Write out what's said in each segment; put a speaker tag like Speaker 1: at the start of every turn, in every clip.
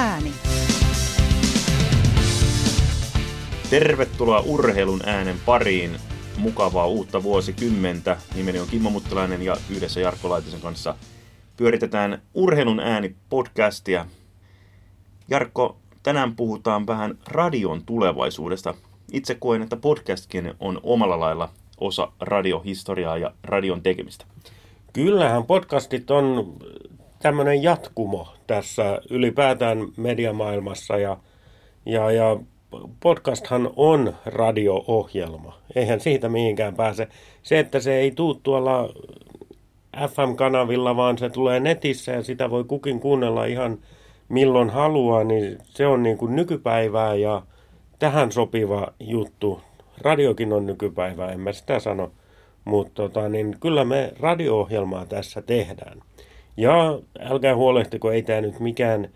Speaker 1: ääni.
Speaker 2: Tervetuloa urheilun äänen pariin. Mukavaa uutta vuosikymmentä. Nimeni on Kimmo Muttalainen ja yhdessä Jarkko Laitisen kanssa pyöritetään Urheilun ääni podcastia. Jarkko, tänään puhutaan vähän radion tulevaisuudesta. Itse koen, että podcastkin on omalla lailla osa radiohistoriaa ja radion tekemistä.
Speaker 3: Kyllähän podcastit on tämmöinen jatkumo tässä ylipäätään mediamaailmassa ja, ja, ja podcasthan on radio-ohjelma. Eihän siitä mihinkään pääse. Se, että se ei tuu tuolla FM-kanavilla, vaan se tulee netissä ja sitä voi kukin kuunnella ihan milloin haluaa, niin se on niin kuin nykypäivää ja tähän sopiva juttu. Radiokin on nykypäivää, en mä sitä sano. Mutta tota, niin kyllä me radio-ohjelmaa tässä tehdään. Ja älkää huolehtiko, ei tämä nyt mikään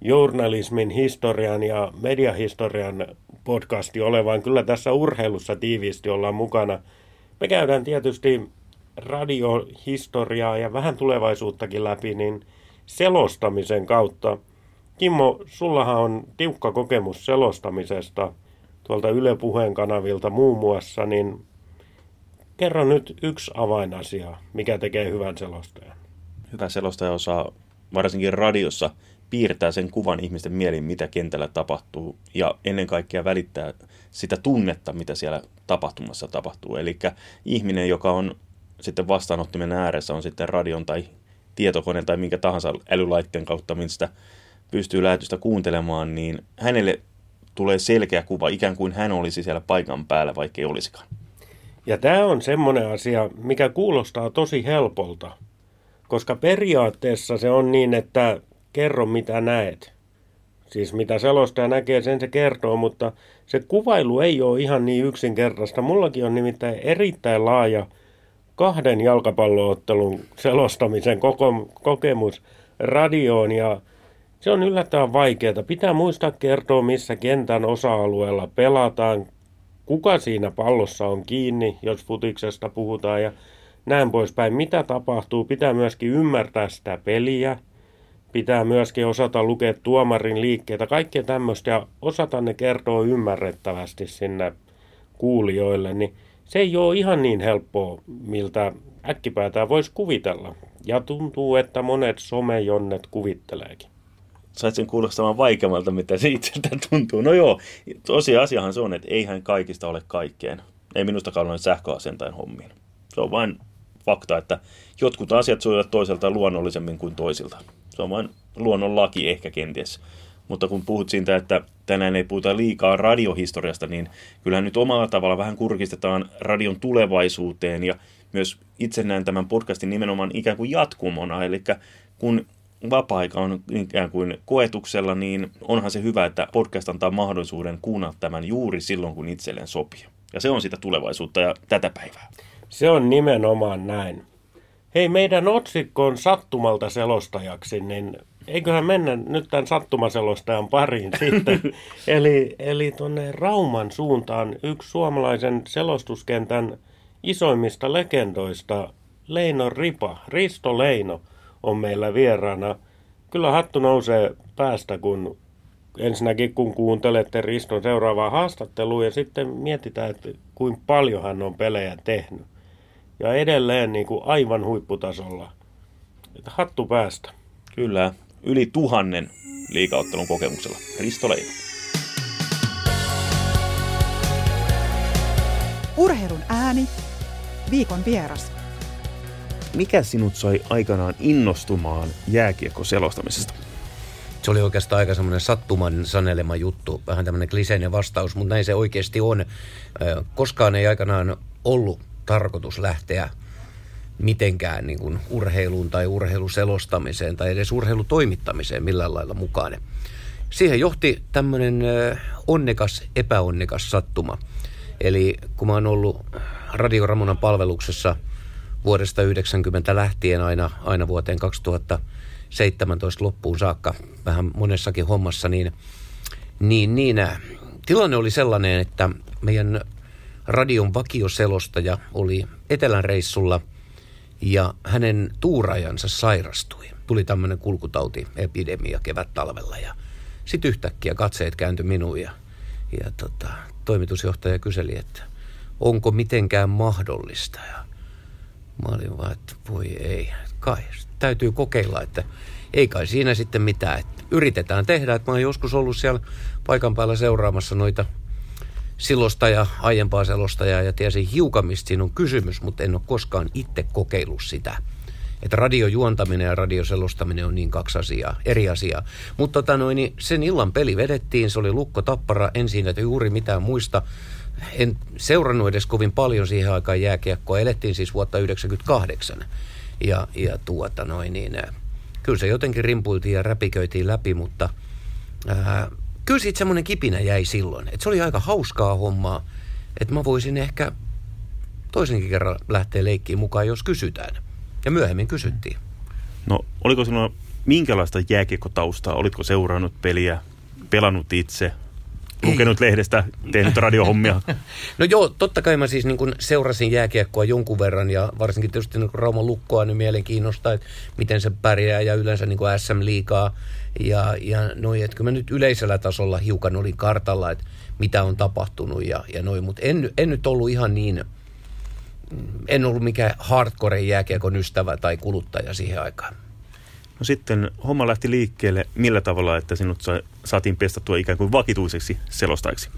Speaker 3: journalismin historian ja mediahistorian podcasti ole, vaan kyllä tässä urheilussa tiiviisti ollaan mukana. Me käydään tietysti radiohistoriaa ja vähän tulevaisuuttakin läpi, niin selostamisen kautta. Kimmo, sullahan on tiukka kokemus selostamisesta tuolta Yle Puheen kanavilta muun muassa, niin kerro nyt yksi avainasia, mikä tekee hyvän selostajan.
Speaker 2: Hyvä selostaja osaa varsinkin radiossa piirtää sen kuvan ihmisten mieliin, mitä kentällä tapahtuu, ja ennen kaikkea välittää sitä tunnetta, mitä siellä tapahtumassa tapahtuu. Eli ihminen, joka on sitten vastaanottimen ääressä, on sitten radion tai tietokoneen tai minkä tahansa älylaitteen kautta, mistä pystyy lähetystä kuuntelemaan, niin hänelle tulee selkeä kuva, ikään kuin hän olisi siellä paikan päällä, vaikka ei olisikaan.
Speaker 3: Ja tämä on semmoinen asia, mikä kuulostaa tosi helpolta, koska periaatteessa se on niin, että kerro mitä näet. Siis mitä selostaja näkee, sen se kertoo, mutta se kuvailu ei ole ihan niin yksinkertaista. Mullakin on nimittäin erittäin laaja kahden jalkapalloottelun selostamisen koko, kokemus radioon ja se on yllättävän vaikeaa. Pitää muistaa kertoa, missä kentän osa-alueella pelataan, kuka siinä pallossa on kiinni, jos futiksesta puhutaan ja näin poispäin. Mitä tapahtuu, pitää myöskin ymmärtää sitä peliä, pitää myöskin osata lukea tuomarin liikkeitä, kaikkea tämmöistä ja osata ne kertoa ymmärrettävästi sinne kuulijoille, niin se ei ole ihan niin helppoa, miltä äkkipäätään voisi kuvitella. Ja tuntuu, että monet somejonnet kuvitteleekin.
Speaker 2: Sait sen kuulostamaan vaikeammalta, mitä se itseltä tuntuu. No joo, tosiasiahan se on, että eihän kaikista ole kaikkeen. Ei minustakaan ole sähköasentajan hommiin. Se on vain fakta, että jotkut asiat sujuvat toiselta luonnollisemmin kuin toisilta. Se on vain luonnon laki ehkä kenties. Mutta kun puhut siitä, että tänään ei puhuta liikaa radiohistoriasta, niin kyllähän nyt omalla tavalla vähän kurkistetaan radion tulevaisuuteen ja myös itse näen tämän podcastin nimenomaan ikään kuin jatkumona. Eli kun vapaa-aika on ikään kuin koetuksella, niin onhan se hyvä, että podcast antaa mahdollisuuden kuunnella tämän juuri silloin, kun itselleen sopii. Ja se on sitä tulevaisuutta ja tätä päivää.
Speaker 3: Se on nimenomaan näin. Hei, meidän otsikko on sattumalta selostajaksi, niin eiköhän mennä nyt tämän sattumaselostajan pariin sitten. eli eli tuonne Rauman suuntaan yksi suomalaisen selostuskentän isoimmista legendoista, Leino Ripa, Risto Leino, on meillä vieraana. Kyllä hattu nousee päästä, kun ensinnäkin kun kuuntelette Riston seuraavaa haastattelua ja sitten mietitään, että kuinka paljon hän on pelejä tehnyt. Ja edelleen niin kuin aivan huipputasolla. Että hattu päästä.
Speaker 2: Kyllä, yli tuhannen liikauttelun kokemuksella. Risto Leino.
Speaker 1: Urheilun ääni. Viikon vieras.
Speaker 2: Mikä sinut sai aikanaan innostumaan jääkiekko-selostamisesta?
Speaker 4: Se oli oikeastaan aika semmoinen sattuman sanelema juttu, vähän tämmöinen kliseinen vastaus, mutta näin se oikeasti on. Koskaan ei aikanaan ollut tarkoitus lähteä mitenkään niin kuin urheiluun tai urheiluselostamiseen tai edes urheilutoimittamiseen millään lailla mukaan. Siihen johti tämmöinen onnekas, epäonnekas sattuma. Eli kun mä oon ollut Radio Ramonan palveluksessa vuodesta 90 lähtien aina, aina vuoteen 2017 loppuun saakka, vähän monessakin hommassa, niin, niin, niin tilanne oli sellainen, että meidän radion vakioselostaja oli Etelän reissulla – ja hänen tuurajansa sairastui. Tuli tämmöinen kulkutauti, epidemia kevät talvella ja Sitten yhtäkkiä katseet kääntyi minuun ja, ja tota, toimitusjohtaja kyseli, että onko mitenkään mahdollista. Ja mä olin vaan, että voi ei, kai täytyy kokeilla, että ei kai siinä sitten mitään. Että yritetään tehdä, että mä oon joskus ollut siellä paikan päällä seuraamassa noita silosta ja aiempaa selostajaa ja tiesin hiukan, mistä siinä on kysymys, mutta en ole koskaan itse kokeillut sitä. Että radiojuontaminen ja radioselostaminen on niin kaksi asiaa, eri asiaa. Mutta tota noin, niin sen illan peli vedettiin, se oli Lukko Tappara, en siinä juuri mitään muista. En seurannut edes kovin paljon siihen aikaan jääkiekkoa, elettiin siis vuotta 1998. Ja, ja tuota noin, niin, äh, kyllä se jotenkin rimpuiltiin ja räpiköitiin läpi, mutta ää, kyllä siitä semmoinen kipinä jäi silloin. Että se oli aika hauskaa hommaa, että mä voisin ehkä toisenkin kerran lähteä leikkiin mukaan, jos kysytään. Ja myöhemmin kysyttiin.
Speaker 2: No, oliko sinulla minkälaista jääkiekkotaustaa? Olitko seurannut peliä, pelannut itse, lukenut lehdestä, tehnyt radiohommia?
Speaker 4: No joo, totta kai mä siis niin kun seurasin jääkiekkoa jonkun verran ja varsinkin tietysti niin Rauman lukkoa niin mielenkiinnosta, että miten se pärjää ja yleensä niin SM-liikaa ja, ja noin, että kyllä mä nyt yleisellä tasolla hiukan olin kartalla, että mitä on tapahtunut ja, ja noin, mutta en, en nyt ollut ihan niin, en ollut mikään hardcore jääkiekon ystävä tai kuluttaja siihen aikaan.
Speaker 2: No sitten homma lähti liikkeelle millä tavalla, että sinut sa- saatiin pestattua ikään kuin vakituiseksi selostajaksi?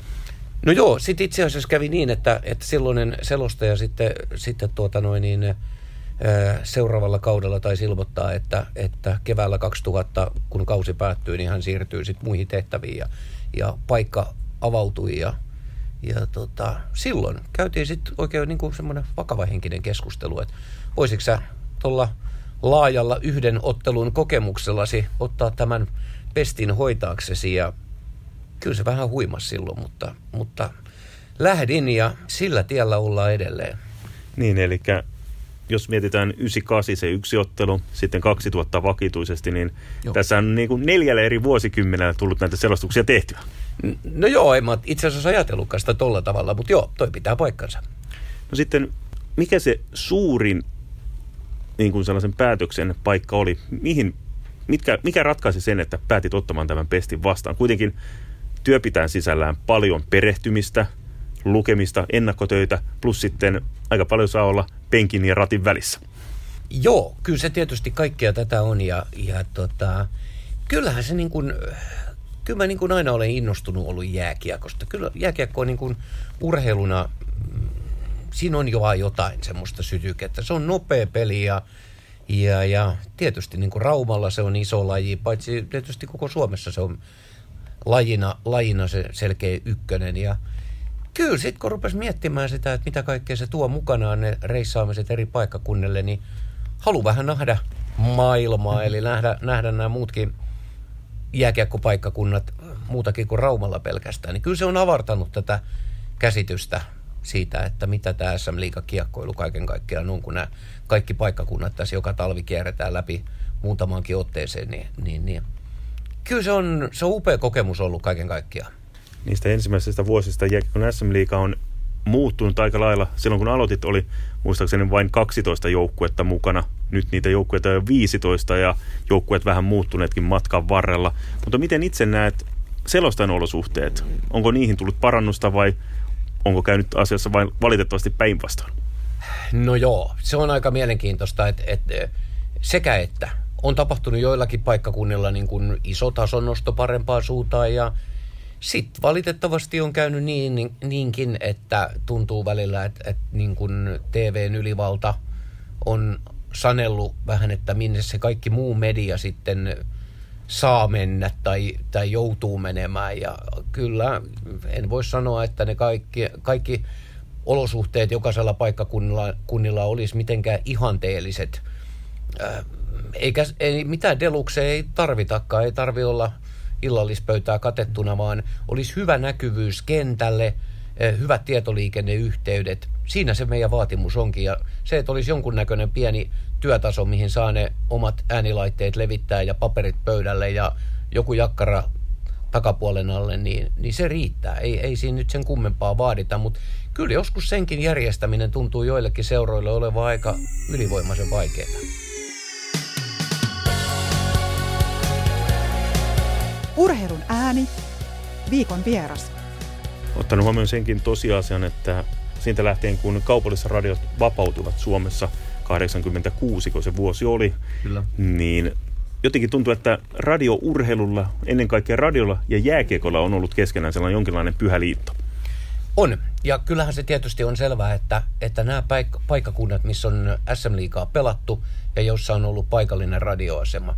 Speaker 4: No joo, sitten itse asiassa kävi niin, että, että silloinen selostaja sitten, sitten tuota noin niin, seuraavalla kaudella taisi ilmoittaa, että, että keväällä 2000, kun kausi päättyi, niin hän siirtyy sitten muihin tehtäviin ja, ja paikka avautui ja, ja tota, silloin käytiin sitten oikein niin kuin semmoinen vakavahenkinen keskustelu, että voisitko sä tuolla laajalla yhden ottelun kokemuksellasi ottaa tämän pestin hoitaaksesi ja kyllä se vähän huimas silloin, mutta, mutta lähdin ja sillä tiellä ollaan edelleen.
Speaker 2: Niin, eli jos mietitään 98 se yksi ottelu, sitten 2000 vakituisesti, niin joo. tässä on niin kuin neljällä eri vuosikymmenellä tullut näitä selostuksia tehtyä.
Speaker 4: No joo, en mä itse asiassa ajatellutkaan sitä tolla tavalla, mutta joo, toi pitää paikkansa.
Speaker 2: No sitten, mikä se suurin niin kuin sellaisen päätöksen paikka oli? Mihin, mitkä, mikä ratkaisi sen, että päätit ottamaan tämän pestin vastaan? Kuitenkin työ pitää sisällään paljon perehtymistä, lukemista, ennakkotöitä, plus sitten aika paljon saa olla penkin ja ratin välissä.
Speaker 4: Joo, kyllä se tietysti kaikkea tätä on ja, ja tota, kyllähän se niin kuin, kyllä mä niin kuin aina olen innostunut ollut jääkiekosta. Kyllä jääkiekko on niin kuin urheiluna, siinä on jo jotain semmoista sytykettä. Se on nopea peli ja, ja, ja tietysti niin kuin Raumalla se on iso laji, paitsi tietysti koko Suomessa se on lajina, lajina se selkeä ykkönen ja kyllä sitten kun rupesi miettimään sitä, että mitä kaikkea se tuo mukanaan ne reissaamiset eri paikkakunnille, niin halu vähän nähdä maailmaa, eli nähdä, nähdä nämä muutkin jääkiekkopaikkakunnat muutakin kuin Raumalla pelkästään, niin kyllä se on avartanut tätä käsitystä siitä, että mitä tämä SM Liiga kiekkoilu kaiken kaikkiaan on, kun nämä kaikki paikkakunnat tässä joka talvi kierretään läpi muutamaankin otteeseen, niin, niin, niin. kyllä se on, se on upea kokemus ollut kaiken kaikkiaan.
Speaker 2: Niistä ensimmäisistä vuosista kun SM Liiga on muuttunut aika lailla. Silloin kun aloitit oli muistaakseni vain 12 joukkuetta mukana. Nyt niitä joukkueita on 15 ja joukkueet vähän muuttuneetkin matkan varrella. Mutta miten itse näet selostajan olosuhteet? Onko niihin tullut parannusta vai onko käynyt asiassa vain valitettavasti päinvastoin?
Speaker 4: No joo, se on aika mielenkiintoista, että, että sekä että on tapahtunut joillakin paikkakunnilla niin kuin iso tason nosto parempaan suuntaan ja sitten valitettavasti on käynyt niin, niin, niinkin, että tuntuu välillä, että, että niin kuin TVn ylivalta on sanellut vähän, että minne se kaikki muu media sitten saa mennä tai, tai joutuu menemään. Ja kyllä en voi sanoa, että ne kaikki, kaikki olosuhteet jokaisella paikkakunnilla kunnilla olisi mitenkään ihanteelliset. Äh, eikä, ei, mitään delukseja ei tarvitakaan, ei tarvi olla illallispöytää katettuna, vaan olisi hyvä näkyvyys kentälle, äh, hyvät tietoliikenneyhteydet. Siinä se meidän vaatimus onkin. Ja se, että olisi jonkunnäköinen pieni työtaso, mihin saa ne omat äänilaitteet levittää ja paperit pöydälle ja joku jakkara takapuolen alle, niin, niin se riittää. Ei, ei siinä nyt sen kummempaa vaadita, mutta kyllä joskus senkin järjestäminen tuntuu joillekin seuroille olevan aika ylivoimaisen vaikeaa.
Speaker 1: Urheilun ääni, viikon vieras.
Speaker 2: Ottanut huomioon senkin tosiasian, että siitä lähtien kun kaupalliset radiot vapautuvat Suomessa 86, kun se vuosi oli,
Speaker 4: Kyllä.
Speaker 2: niin jotenkin tuntuu, että radiourheilulla, ennen kaikkea radiolla ja jääkiekolla on ollut keskenään sellainen jonkinlainen pyhä liitto.
Speaker 4: On. Ja kyllähän se tietysti on selvää, että, että nämä paik- paikkakunnat, missä on SM-liigaa pelattu ja jossa on ollut paikallinen radioasema,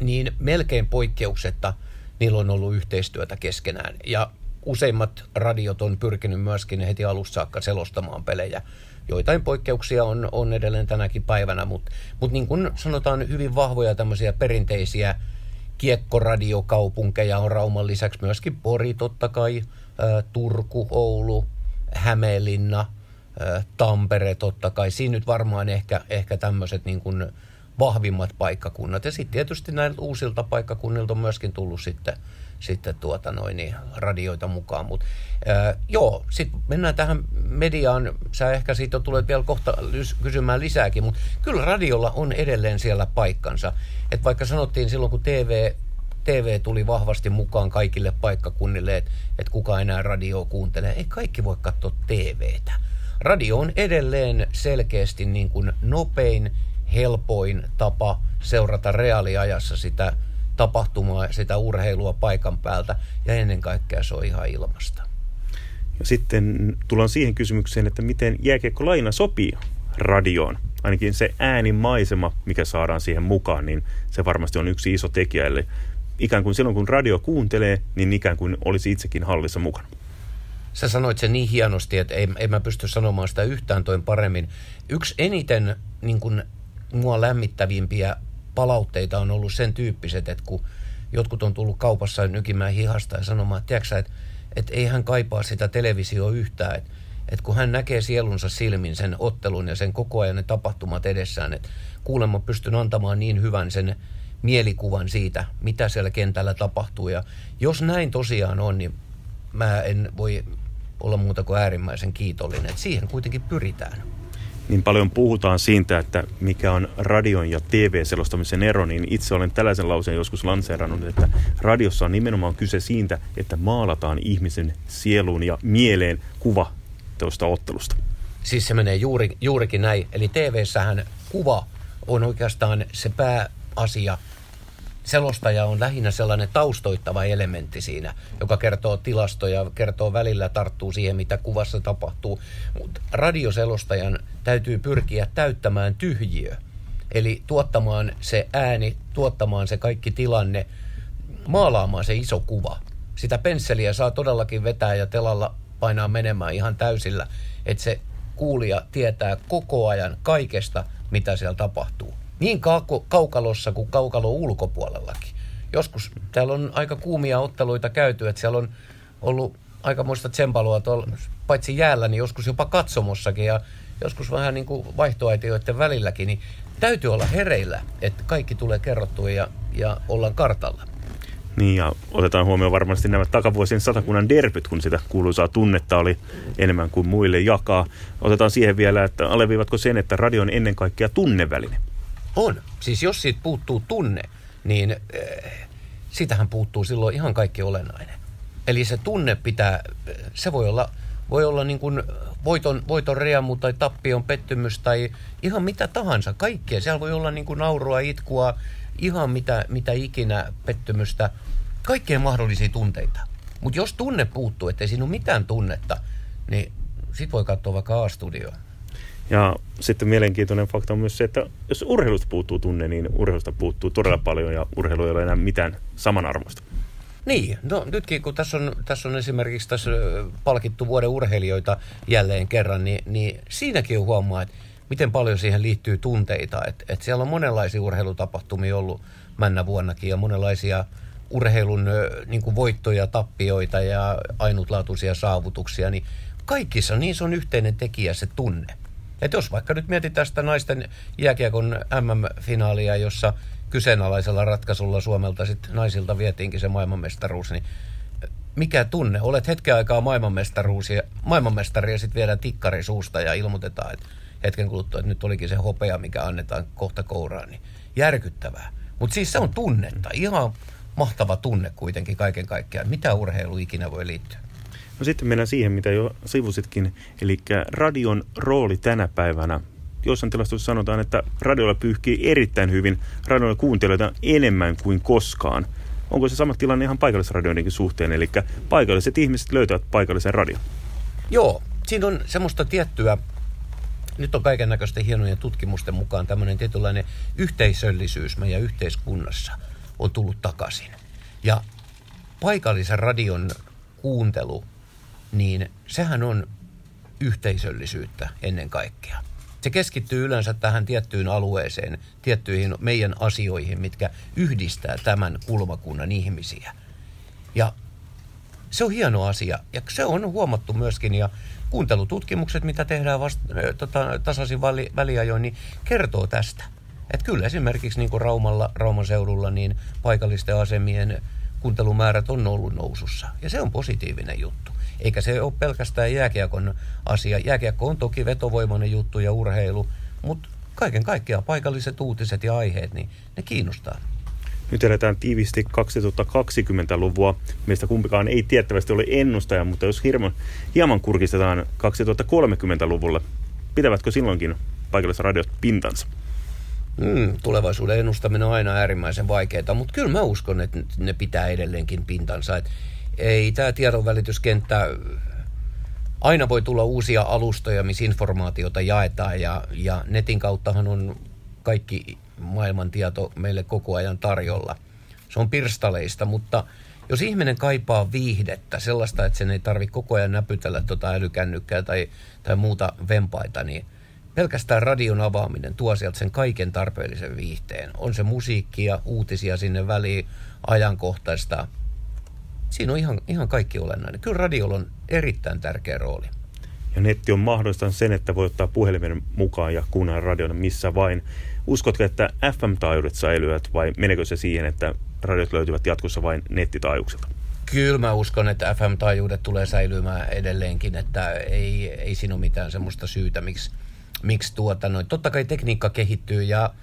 Speaker 4: niin melkein poikkeuksetta niillä on ollut yhteistyötä keskenään. Ja useimmat radiot on pyrkinyt myöskin heti alussa saakka selostamaan pelejä. Joitain poikkeuksia on, on edelleen tänäkin päivänä, mutta mut niin kuin sanotaan hyvin vahvoja tämmöisiä perinteisiä kiekkoradiokaupunkeja on Rauman lisäksi myöskin Pori totta kai, Turku, Oulu, Hämeenlinna, Tampere totta kai. Siinä nyt varmaan ehkä, ehkä tämmöiset niin kuin vahvimmat paikkakunnat. Ja sitten tietysti näiltä uusilta paikkakunnilta on myöskin tullut sitten, sitten tuota noin, niin radioita mukaan. Mut, ää, joo, sitten mennään tähän mediaan. Sä ehkä siitä tulet vielä kohta kysymään lisääkin, mutta kyllä radiolla on edelleen siellä paikkansa. Et vaikka sanottiin silloin, kun TV TV tuli vahvasti mukaan kaikille paikkakunnille, että et kuka enää radioa kuuntelee. Ei kaikki voi katsoa TVtä. Radio on edelleen selkeästi niin kuin nopein, helpoin tapa seurata reaaliajassa sitä tapahtumaa, sitä urheilua paikan päältä ja ennen kaikkea se on ihan ilmasta.
Speaker 2: Ja sitten tullaan siihen kysymykseen, että miten jääkiekkolaina sopii radioon. Ainakin se äänimaisema, mikä saadaan siihen mukaan, niin se varmasti on yksi iso tekijä. Eli ikään kuin silloin, kun radio kuuntelee, niin ikään kuin olisi itsekin hallissa mukana.
Speaker 4: Sä sanoit sen niin hienosti, että ei, ei mä pysty sanomaan sitä yhtään toin paremmin. Yksi eniten niin kun, mua lämmittävimpiä palautteita on ollut sen tyyppiset, että kun jotkut on tullut kaupassa nykimään hihasta ja sanomaan, että tiedätkö että, että ei hän kaipaa sitä televisioa yhtään, että, että kun hän näkee sielunsa silmin sen ottelun ja sen koko ajan ne tapahtumat edessään, että kuulemma pystyn antamaan niin hyvän sen mielikuvan siitä, mitä siellä kentällä tapahtuu. Ja jos näin tosiaan on, niin mä en voi olla muuta kuin äärimmäisen kiitollinen, että siihen kuitenkin pyritään.
Speaker 2: Niin paljon puhutaan siitä, että mikä on radion ja TV-selostamisen ero, niin itse olen tällaisen lauseen joskus lanseerannut, että radiossa on nimenomaan kyse siitä, että maalataan ihmisen sieluun ja mieleen kuva tuosta ottelusta.
Speaker 4: Siis se menee juuri, juurikin näin. Eli TV-sähän kuva on oikeastaan se pääasia. Selostaja on lähinnä sellainen taustoittava elementti siinä, joka kertoo tilastoja, kertoo välillä, tarttuu siihen, mitä kuvassa tapahtuu. Mutta radioselostajan täytyy pyrkiä täyttämään tyhjiö. Eli tuottamaan se ääni, tuottamaan se kaikki tilanne, maalaamaan se iso kuva. Sitä pensseliä saa todellakin vetää ja telalla painaa menemään ihan täysillä, että se kuulija tietää koko ajan kaikesta, mitä siellä tapahtuu. Niin kaukalossa kuin kaukalo ulkopuolellakin. Joskus täällä on aika kuumia otteluita käyty, että siellä on ollut aikamoista tsempalua tuolla, paitsi jäällä, niin joskus jopa katsomossakin ja joskus vähän niin kuin vaihtoaitioiden välilläkin, niin täytyy olla hereillä, että kaikki tulee kerrottua ja, ja ollaan kartalla.
Speaker 2: Niin ja otetaan huomioon varmasti nämä takavuosien satakunnan derbyt, kun sitä kuuluisaa tunnetta oli enemmän kuin muille jakaa. Otetaan siihen vielä, että alleviivatko sen, että radio on ennen kaikkea tunneväline.
Speaker 4: On. Siis jos siitä puuttuu tunne, niin äh, sitähän puuttuu silloin ihan kaikki olennainen. Eli se tunne pitää, se voi olla, voi olla niin kuin voiton, voiton riemu tai tappion pettymys tai ihan mitä tahansa. Kaikkea. Siellä voi olla niin kuin naurua, itkua, ihan mitä, mitä ikinä pettymystä. Kaikkea mahdollisia tunteita. Mutta jos tunne puuttuu, ettei siinä ole mitään tunnetta, niin sit voi katsoa vaikka A-studioa.
Speaker 2: Ja sitten mielenkiintoinen fakta on myös se, että jos urheilusta puuttuu tunne, niin urheilusta puuttuu todella paljon ja urheilu ei ole enää mitään samanarvoista.
Speaker 4: Niin, no nytkin kun tässä on, tässä on esimerkiksi tässä palkittu vuoden urheilijoita jälleen kerran, niin, niin siinäkin on huomaa, että miten paljon siihen liittyy tunteita. Että et siellä on monenlaisia urheilutapahtumia ollut männä vuonnakin ja monenlaisia urheilun niin kuin voittoja, tappioita ja ainutlaatuisia saavutuksia, niin kaikissa niissä on yhteinen tekijä se tunne. Et jos vaikka nyt mietitään sitä naisten jääkiekon MM-finaalia, jossa kyseenalaisella ratkaisulla Suomelta sit naisilta vietiinkin se maailmanmestaruus, niin mikä tunne? Olet hetken aikaa maailmanmestaruus ja, maailmanmestari ja sitten viedään tikkari suusta ja ilmoitetaan, että hetken kuluttua, että nyt olikin se hopea, mikä annetaan kohta kouraan, niin järkyttävää. Mutta siis se on tunnetta, ihan mahtava tunne kuitenkin kaiken kaikkiaan. Mitä urheilu ikinä voi liittyä?
Speaker 2: No sitten mennään siihen, mitä jo sivusitkin, eli radion rooli tänä päivänä. Jossain tilastossa sanotaan, että radiolla pyyhkii erittäin hyvin, radiolla kuuntelijoita enemmän kuin koskaan. Onko se sama tilanne ihan paikallisradioidenkin suhteen, eli paikalliset ihmiset löytävät paikallisen radion?
Speaker 4: Joo, siinä on semmoista tiettyä, nyt on kaiken näköisten hienojen tutkimusten mukaan tämmöinen tietynlainen yhteisöllisyys meidän yhteiskunnassa on tullut takaisin. Ja paikallisen radion kuuntelu niin sehän on yhteisöllisyyttä ennen kaikkea. Se keskittyy yleensä tähän tiettyyn alueeseen, tiettyihin meidän asioihin, mitkä yhdistää tämän kulmakunnan ihmisiä. Ja se on hieno asia ja se on huomattu myöskin ja kuuntelututkimukset, mitä tehdään vasta, tota, tasaisin väli, väliajoin, niin kertoo tästä. Että kyllä esimerkiksi niin kuin Raumalla, Rauman seudulla, niin paikallisten asemien kuuntelumäärät on ollut nousussa. Ja se on positiivinen juttu. Eikä se ole pelkästään jääkiekon asia. Jääkiekko on toki vetovoimainen juttu ja urheilu, mutta kaiken kaikkiaan paikalliset uutiset ja aiheet, niin ne kiinnostaa.
Speaker 2: Nyt eletään tiivisti 2020-luvua. Meistä kumpikaan ei tiettävästi ole ennustaja, mutta jos hieman, hieman kurkistetaan 2030-luvulle, pitävätkö silloinkin paikalliset radiot pintansa?
Speaker 4: Mm, tulevaisuuden ennustaminen on aina äärimmäisen vaikeaa, mutta kyllä mä uskon, että ne pitää edelleenkin pintansa. Et ei tämä tiedonvälityskenttä, aina voi tulla uusia alustoja, missä informaatiota jaetaan ja, ja netin kauttahan on kaikki maailman tieto meille koko ajan tarjolla. Se on pirstaleista, mutta jos ihminen kaipaa viihdettä, sellaista, että sen ei tarvitse koko ajan näpytellä tuota älykännykkää tai, tai muuta vempaita, niin pelkästään radion avaaminen tuo sieltä sen kaiken tarpeellisen viihteen. On se musiikkia, uutisia sinne väliin, ajankohtaista, siinä on ihan, ihan kaikki olennainen. Kyllä radiolla on erittäin tärkeä rooli.
Speaker 2: Ja netti on mahdollistanut sen, että voi ottaa puhelimen mukaan ja kuunnella radion missä vain. Uskotko, että FM-taajuudet säilyvät vai menekö se siihen, että radiot löytyvät jatkossa vain nettitaajuuksilta?
Speaker 4: Kyllä mä uskon, että FM-taajuudet tulee säilymään edelleenkin, että ei, ei siinä ole mitään semmoista syytä, miksi, miksi tuota noin. Totta kai tekniikka kehittyy ja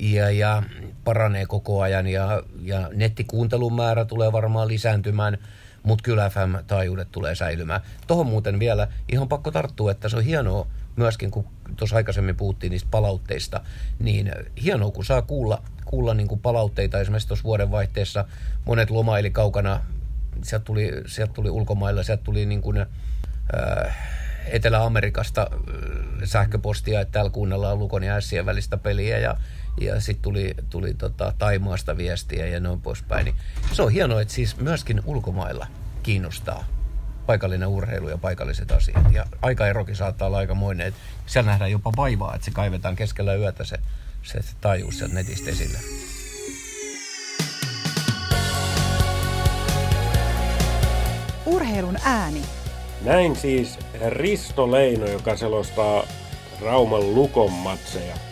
Speaker 4: ja, ja paranee koko ajan ja, ja nettikuuntelun määrä tulee varmaan lisääntymään, mutta kyllä FM-taajuudet tulee säilymään. Tuohon muuten vielä ihan pakko tarttua, että se on hienoa myöskin, kun tuossa aikaisemmin puhuttiin niistä palautteista, niin hienoa, kun saa kuulla, kuulla niin kuin palautteita esimerkiksi tuossa vuodenvaihteessa. Monet lomaili kaukana, sieltä tuli, sieltä tuli ulkomailla, sieltä tuli niin kuin, äh, Etelä-Amerikasta äh, sähköpostia, että täällä kuunnellaan Lukon ja Ässien välistä peliä ja ja sitten tuli, tuli tota, Taimaasta viestiä ja noin poispäin. Niin se on hienoa, että siis myöskin ulkomailla kiinnostaa paikallinen urheilu ja paikalliset asiat. Ja aikaerokin saattaa olla aikamoinen, että siellä nähdään jopa vaivaa, että se kaivetaan keskellä yötä se, se, se taajuus sieltä netistä esille.
Speaker 1: Urheilun ääni.
Speaker 3: Näin siis Risto Leino, joka selostaa Rauman Lukon matseja.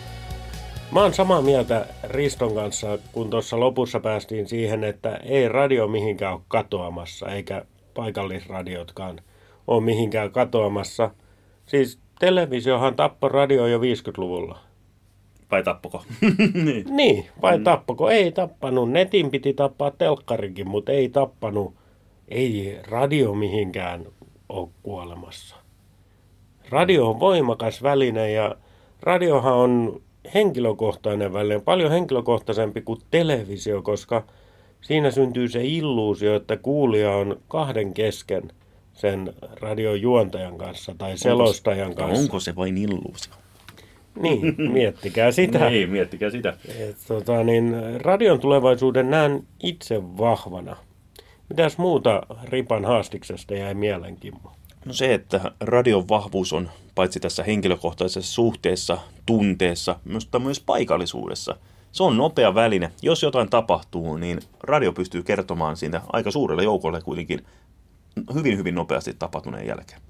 Speaker 3: Mä oon samaa mieltä Riston kanssa, kun tuossa lopussa päästiin siihen, että ei radio mihinkään ole katoamassa, eikä paikallisradiotkaan ole mihinkään katoamassa. Siis televisiohan tappoi radio jo 50-luvulla.
Speaker 2: Vai tappoko?
Speaker 3: niin. niin, vai mm. tappoko? Ei tappanut. Netin piti tappaa telkkarikin, mutta ei tappanut. Ei radio mihinkään ole kuolemassa. Radio on voimakas väline ja radiohan on henkilökohtainen väline, paljon henkilökohtaisempi kuin televisio, koska siinä syntyy se illuusio, että kuulija on kahden kesken sen radion juontajan kanssa tai selostajan onko, kanssa.
Speaker 2: Onko se vain illuusio?
Speaker 3: Niin, miettikää sitä.
Speaker 2: niin, miettikää sitä.
Speaker 3: Et, tota, niin, radion tulevaisuuden näen itse vahvana. Mitäs muuta Ripan haastiksesta jäi mielenkiintoista?
Speaker 2: No se, että radion vahvuus on paitsi tässä henkilökohtaisessa suhteessa, tunteessa, mutta myös paikallisuudessa. Se on nopea väline. Jos jotain tapahtuu, niin radio pystyy kertomaan siitä aika suurelle joukolle kuitenkin hyvin, hyvin nopeasti tapahtuneen jälkeen.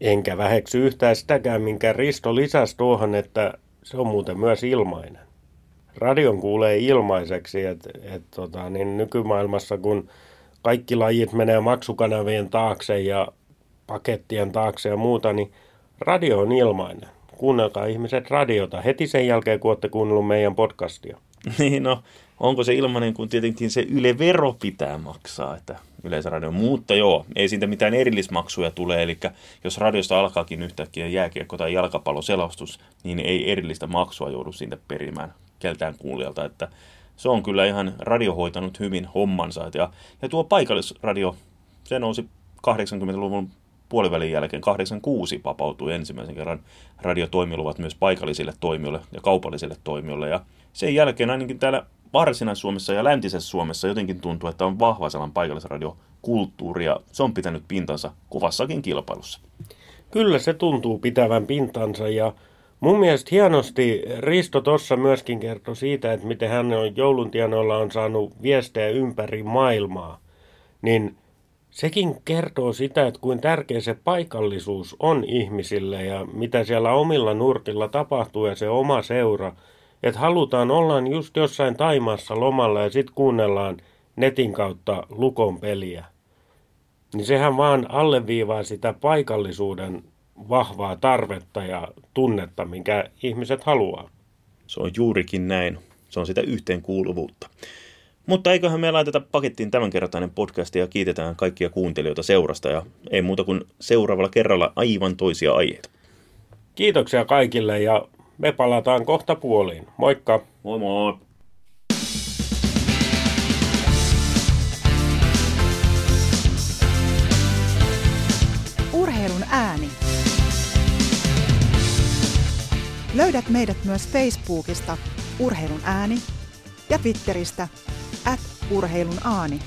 Speaker 3: Enkä väheksy yhtään sitäkään, minkä Risto lisäsi tuohon, että se on muuten myös ilmainen. Radion kuulee ilmaiseksi, että et, tota, niin nykymaailmassa kun kaikki lajit menee maksukanavien taakse ja pakettien taakse ja muuta, niin radio on ilmainen. Kuunnelkaa ihmiset radiota heti sen jälkeen, kun olette kuunnellut meidän podcastia.
Speaker 2: Niin no, onko se ilmainen, kun tietenkin se Yle Vero pitää maksaa, että Yleisradio. Mutta joo, ei siitä mitään erillismaksuja tule, eli jos radiosta alkaakin yhtäkkiä jääkiekko- tai jalkapalloselostus, niin ei erillistä maksua joudu siitä perimään keltään kuulijalta, että se on kyllä ihan radio hoitanut hyvin hommansa. Ja, ja tuo paikallisradio, se nousi 80-luvun puolivälin jälkeen 86 vapautui ensimmäisen kerran radiotoimiluvat myös paikallisille toimijoille ja kaupallisille toimijoille. Ja sen jälkeen ainakin täällä Varsinais-Suomessa ja Läntisessä Suomessa jotenkin tuntuu, että on vahva sellainen paikallisradiokulttuuri ja se on pitänyt pintansa kovassakin kilpailussa.
Speaker 3: Kyllä se tuntuu pitävän pintansa ja mun mielestä hienosti Risto tuossa myöskin kertoi siitä, että miten hän on jouluntienoilla on saanut viestejä ympäri maailmaa. Niin sekin kertoo sitä, että kuin tärkeä se paikallisuus on ihmisille ja mitä siellä omilla nurkilla tapahtuu ja se oma seura. Että halutaan olla just jossain Taimaassa lomalla ja sitten kuunnellaan netin kautta lukon peliä. Niin sehän vaan alleviivaa sitä paikallisuuden vahvaa tarvetta ja tunnetta, minkä ihmiset haluaa.
Speaker 2: Se on juurikin näin. Se on sitä yhteenkuuluvuutta. Mutta eiköhän me laiteta pakettiin tämänkertainen podcast ja kiitetään kaikkia kuuntelijoita seurasta ja ei muuta kuin seuraavalla kerralla aivan toisia aiheita.
Speaker 3: Kiitoksia kaikille ja me palataan kohta puoliin. Moikka!
Speaker 2: Moi moi!
Speaker 1: Urheilun ääni. Löydät meidät myös Facebookista Urheilun ääni ja Twitteristä at urheilun aani.